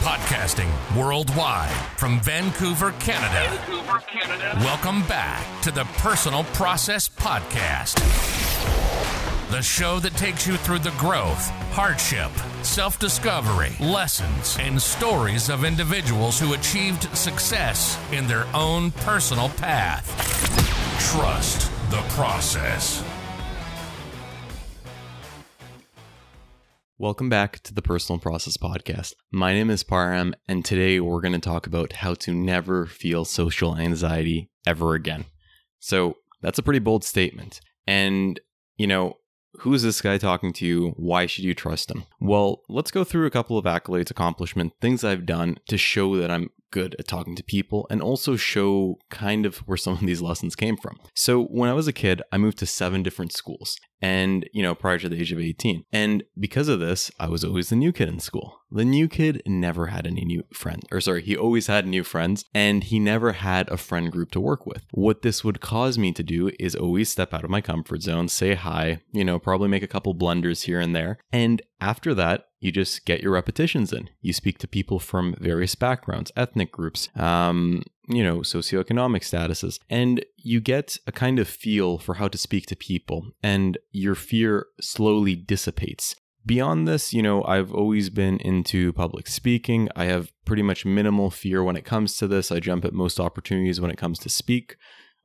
Podcasting worldwide from Vancouver, Canada. Vancouver, Canada. Welcome back to the Personal Process Podcast. The show that takes you through the growth, hardship, self discovery, lessons, and stories of individuals who achieved success in their own personal path. Trust the process. Welcome back to the Personal Process Podcast. My name is Parham, and today we're going to talk about how to never feel social anxiety ever again. So, that's a pretty bold statement. And, you know, who is this guy talking to you? Why should you trust him? Well, let's go through a couple of accolades, accomplishments, things I've done to show that I'm good at talking to people and also show kind of where some of these lessons came from. So, when I was a kid, I moved to seven different schools and, you know, prior to the age of 18. And because of this, I was always the new kid in school. The new kid never had any new friends, or sorry, he always had new friends and he never had a friend group to work with. What this would cause me to do is always step out of my comfort zone, say hi, you know, probably make a couple blunders here and there. And after that, you just get your repetitions in. You speak to people from various backgrounds, ethnic groups, um, you know, socioeconomic statuses, and you get a kind of feel for how to speak to people, and your fear slowly dissipates. Beyond this, you know, I've always been into public speaking. I have pretty much minimal fear when it comes to this. I jump at most opportunities when it comes to speak.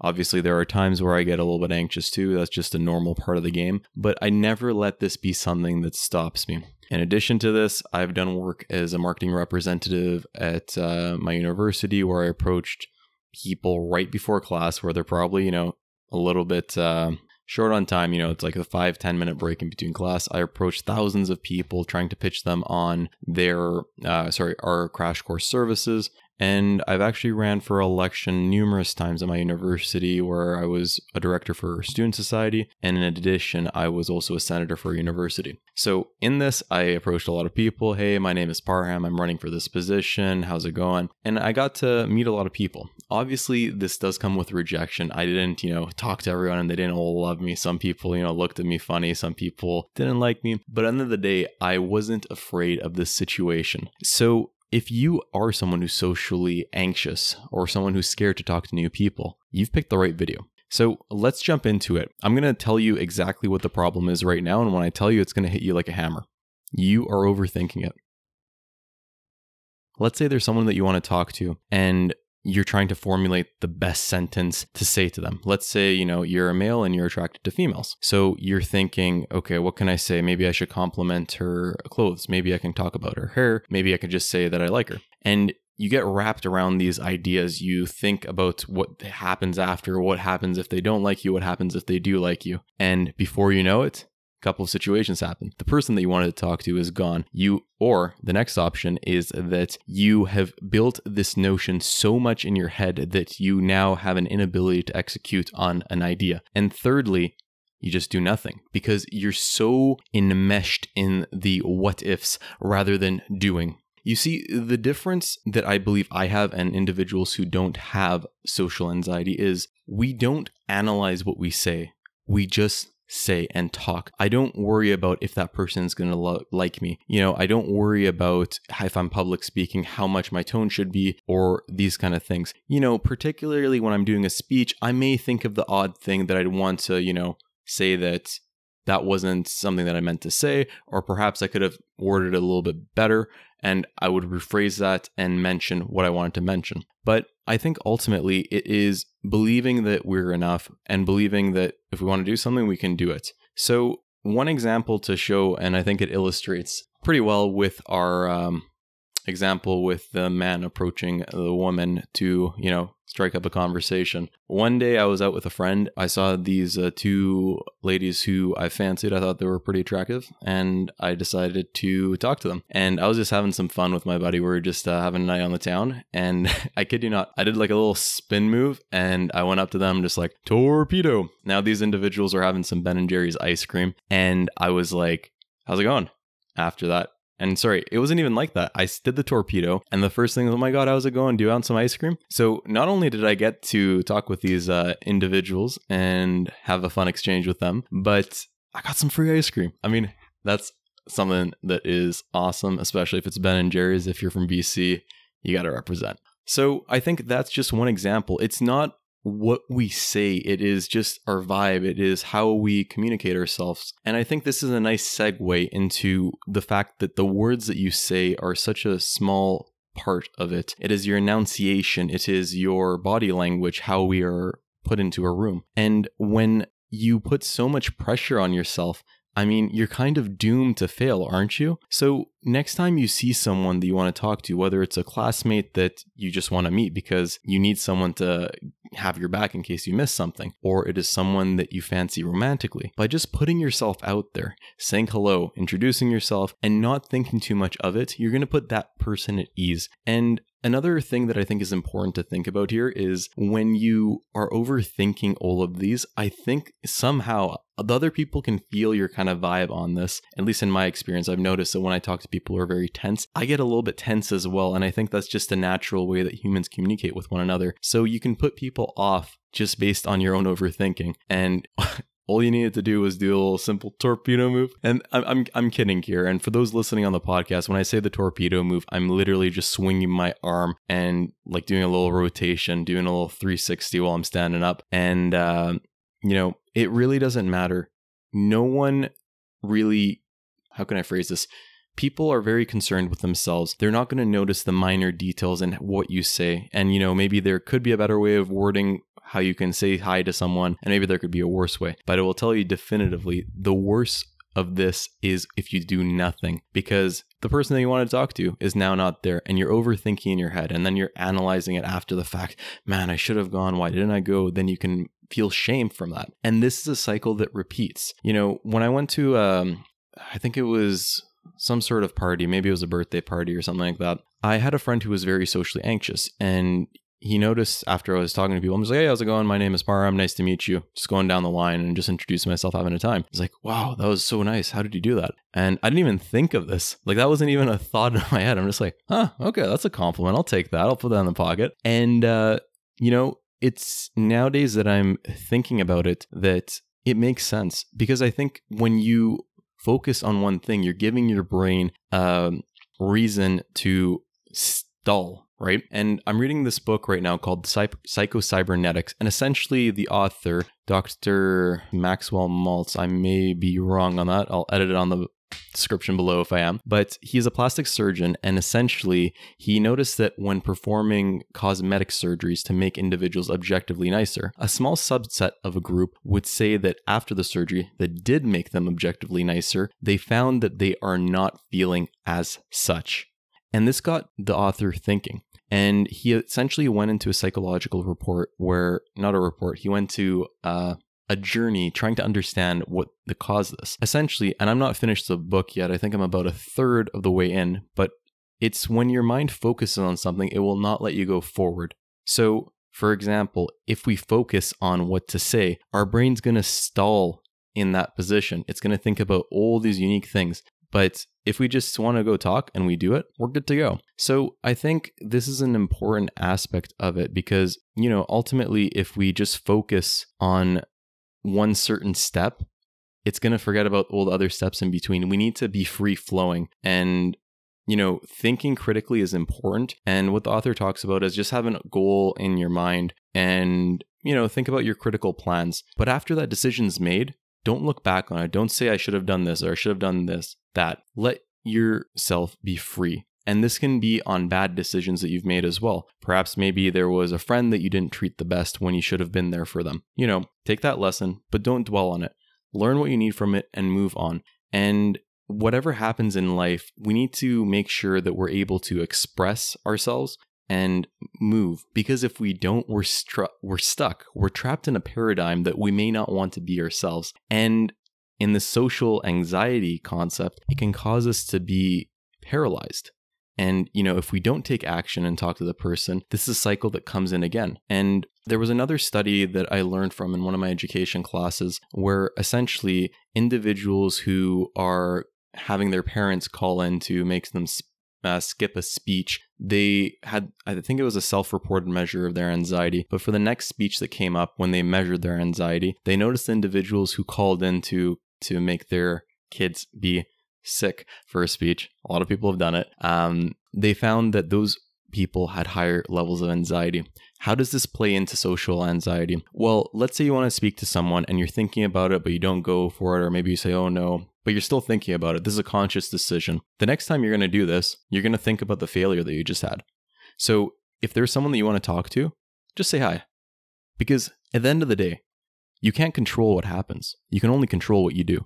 Obviously, there are times where I get a little bit anxious too. That's just a normal part of the game. But I never let this be something that stops me. In addition to this, I've done work as a marketing representative at uh, my university where I approached people right before class where they're probably, you know, a little bit uh, short on time. You know, it's like a five ten minute break in between class. I approached thousands of people trying to pitch them on their, uh, sorry, our crash course services. And I've actually ran for election numerous times at my university where I was a director for Student Society. And in addition, I was also a senator for a university. So in this, I approached a lot of people. Hey, my name is Parham. I'm running for this position. How's it going? And I got to meet a lot of people. Obviously, this does come with rejection. I didn't, you know, talk to everyone and they didn't all love me. Some people, you know, looked at me funny. Some people didn't like me. But at the end of the day, I wasn't afraid of this situation. So if you are someone who's socially anxious or someone who's scared to talk to new people, you've picked the right video. So let's jump into it. I'm going to tell you exactly what the problem is right now. And when I tell you, it's going to hit you like a hammer. You are overthinking it. Let's say there's someone that you want to talk to and you're trying to formulate the best sentence to say to them. Let's say, you know, you're a male and you're attracted to females. So you're thinking, okay, what can I say? Maybe I should compliment her clothes. Maybe I can talk about her hair. Maybe I can just say that I like her. And you get wrapped around these ideas. You think about what happens after, what happens if they don't like you, what happens if they do like you. And before you know it, couple of situations happen. The person that you wanted to talk to is gone. You or the next option is that you have built this notion so much in your head that you now have an inability to execute on an idea. And thirdly, you just do nothing because you're so enmeshed in the what ifs rather than doing. You see, the difference that I believe I have and individuals who don't have social anxiety is we don't analyze what we say. We just say and talk. I don't worry about if that person is going to lo- like me. You know, I don't worry about if I'm public speaking, how much my tone should be, or these kind of things. You know, particularly when I'm doing a speech, I may think of the odd thing that I'd want to, you know, say that that wasn't something that I meant to say, or perhaps I could have worded it a little bit better and I would rephrase that and mention what I wanted to mention. But I think ultimately it is believing that we're enough and believing that if we want to do something, we can do it. So, one example to show, and I think it illustrates pretty well with our um, example with the man approaching the woman to, you know, strike up a conversation. One day I was out with a friend. I saw these uh, two ladies who I fancied. I thought they were pretty attractive, and I decided to talk to them. And I was just having some fun with my buddy. We were just uh, having a night on the town, and I kid you not, I did like a little spin move, and I went up to them just like torpedo. Now these individuals are having some Ben and Jerry's ice cream, and I was like, "How's it going?" After that, and sorry, it wasn't even like that. I did the torpedo, and the first thing, oh my god, how's it going? Do you want some ice cream? So not only did I get to talk with these uh, individuals and have a fun exchange with them, but I got some free ice cream. I mean, that's something that is awesome, especially if it's Ben and Jerry's. If you're from BC, you got to represent. So I think that's just one example. It's not what we say, it is just our vibe, it is how we communicate ourselves. And I think this is a nice segue into the fact that the words that you say are such a small part of it. It is your enunciation, it is your body language, how we are put into a room. And when you put so much pressure on yourself I mean, you're kind of doomed to fail, aren't you? So, next time you see someone that you want to talk to, whether it's a classmate that you just want to meet because you need someone to have your back in case you miss something, or it is someone that you fancy romantically, by just putting yourself out there, saying hello, introducing yourself, and not thinking too much of it, you're going to put that person at ease. And Another thing that I think is important to think about here is when you are overthinking all of these, I think somehow the other people can feel your kind of vibe on this. At least in my experience, I've noticed that when I talk to people who are very tense, I get a little bit tense as well. And I think that's just a natural way that humans communicate with one another. So you can put people off just based on your own overthinking. And all you needed to do was do a little simple torpedo move. And I'm, I'm, I'm kidding here. And for those listening on the podcast, when I say the torpedo move, I'm literally just swinging my arm and like doing a little rotation, doing a little 360 while I'm standing up. And, uh, you know, it really doesn't matter. No one really, how can I phrase this? people are very concerned with themselves. They're not going to notice the minor details in what you say. And, you know, maybe there could be a better way of wording how you can say hi to someone, and maybe there could be a worse way. But I will tell you definitively the worst of this is if you do nothing because the person that you want to talk to is now not there and you're overthinking in your head and then you're analyzing it after the fact. Man, I should have gone. Why didn't I go? Then you can feel shame from that. And this is a cycle that repeats. You know, when I went to, um, I think it was some sort of party, maybe it was a birthday party or something like that. I had a friend who was very socially anxious and he noticed after I was talking to people, I'm just like, hey, how's it going? My name is Parham. Nice to meet you. Just going down the line and just introducing myself, having a time. He's like, wow, that was so nice. How did you do that? And I didn't even think of this. Like, that wasn't even a thought in my head. I'm just like, huh, okay, that's a compliment. I'll take that. I'll put that in the pocket. And, uh, you know, it's nowadays that I'm thinking about it that it makes sense because I think when you focus on one thing, you're giving your brain a um, reason to stall right? And I'm reading this book right now called Psycho-Cybernetics, and essentially the author, Dr. Maxwell Maltz, I may be wrong on that. I'll edit it on the description below if I am. But he's a plastic surgeon, and essentially, he noticed that when performing cosmetic surgeries to make individuals objectively nicer, a small subset of a group would say that after the surgery that did make them objectively nicer, they found that they are not feeling as such. And this got the author thinking. And he essentially went into a psychological report where, not a report, he went to uh, a journey trying to understand what the cause of this. Essentially, and I'm not finished the book yet, I think I'm about a third of the way in, but it's when your mind focuses on something, it will not let you go forward. So, for example, if we focus on what to say, our brain's going to stall in that position. It's going to think about all these unique things. But if we just want to go talk and we do it, we're good to go. So I think this is an important aspect of it because, you know, ultimately, if we just focus on one certain step, it's going to forget about all the other steps in between. We need to be free flowing and you know, thinking critically is important. And what the author talks about is just having a goal in your mind and, you know, think about your critical plans. But after that decision's made, don't look back on it. Don't say, I should have done this or I should have done this that. Let yourself be free. And this can be on bad decisions that you've made as well. Perhaps maybe there was a friend that you didn't treat the best when you should have been there for them. You know, take that lesson, but don't dwell on it. Learn what you need from it and move on. And whatever happens in life, we need to make sure that we're able to express ourselves and move because if we don't we're stru- we're stuck we're trapped in a paradigm that we may not want to be ourselves and in the social anxiety concept, it can cause us to be paralyzed. And, you know, if we don't take action and talk to the person, this is a cycle that comes in again. And there was another study that I learned from in one of my education classes where essentially individuals who are having their parents call in to make them uh, skip a speech, they had, I think it was a self reported measure of their anxiety. But for the next speech that came up, when they measured their anxiety, they noticed individuals who called in to to make their kids be sick for a speech. A lot of people have done it. Um, they found that those people had higher levels of anxiety. How does this play into social anxiety? Well, let's say you want to speak to someone and you're thinking about it, but you don't go for it, or maybe you say, oh no, but you're still thinking about it. This is a conscious decision. The next time you're going to do this, you're going to think about the failure that you just had. So if there's someone that you want to talk to, just say hi. Because at the end of the day, you can't control what happens. You can only control what you do.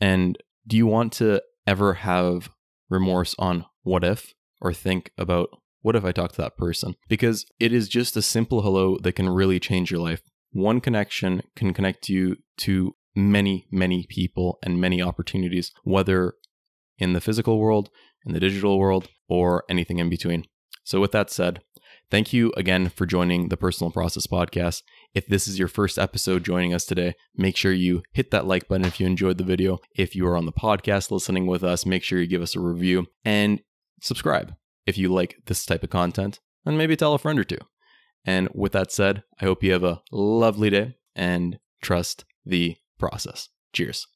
And do you want to ever have remorse on what if or think about what if I talk to that person? Because it is just a simple hello that can really change your life. One connection can connect you to many, many people and many opportunities, whether in the physical world, in the digital world, or anything in between. So, with that said, thank you again for joining the Personal Process Podcast. If this is your first episode joining us today, make sure you hit that like button if you enjoyed the video. If you are on the podcast listening with us, make sure you give us a review and subscribe if you like this type of content, and maybe tell a friend or two. And with that said, I hope you have a lovely day and trust the process. Cheers.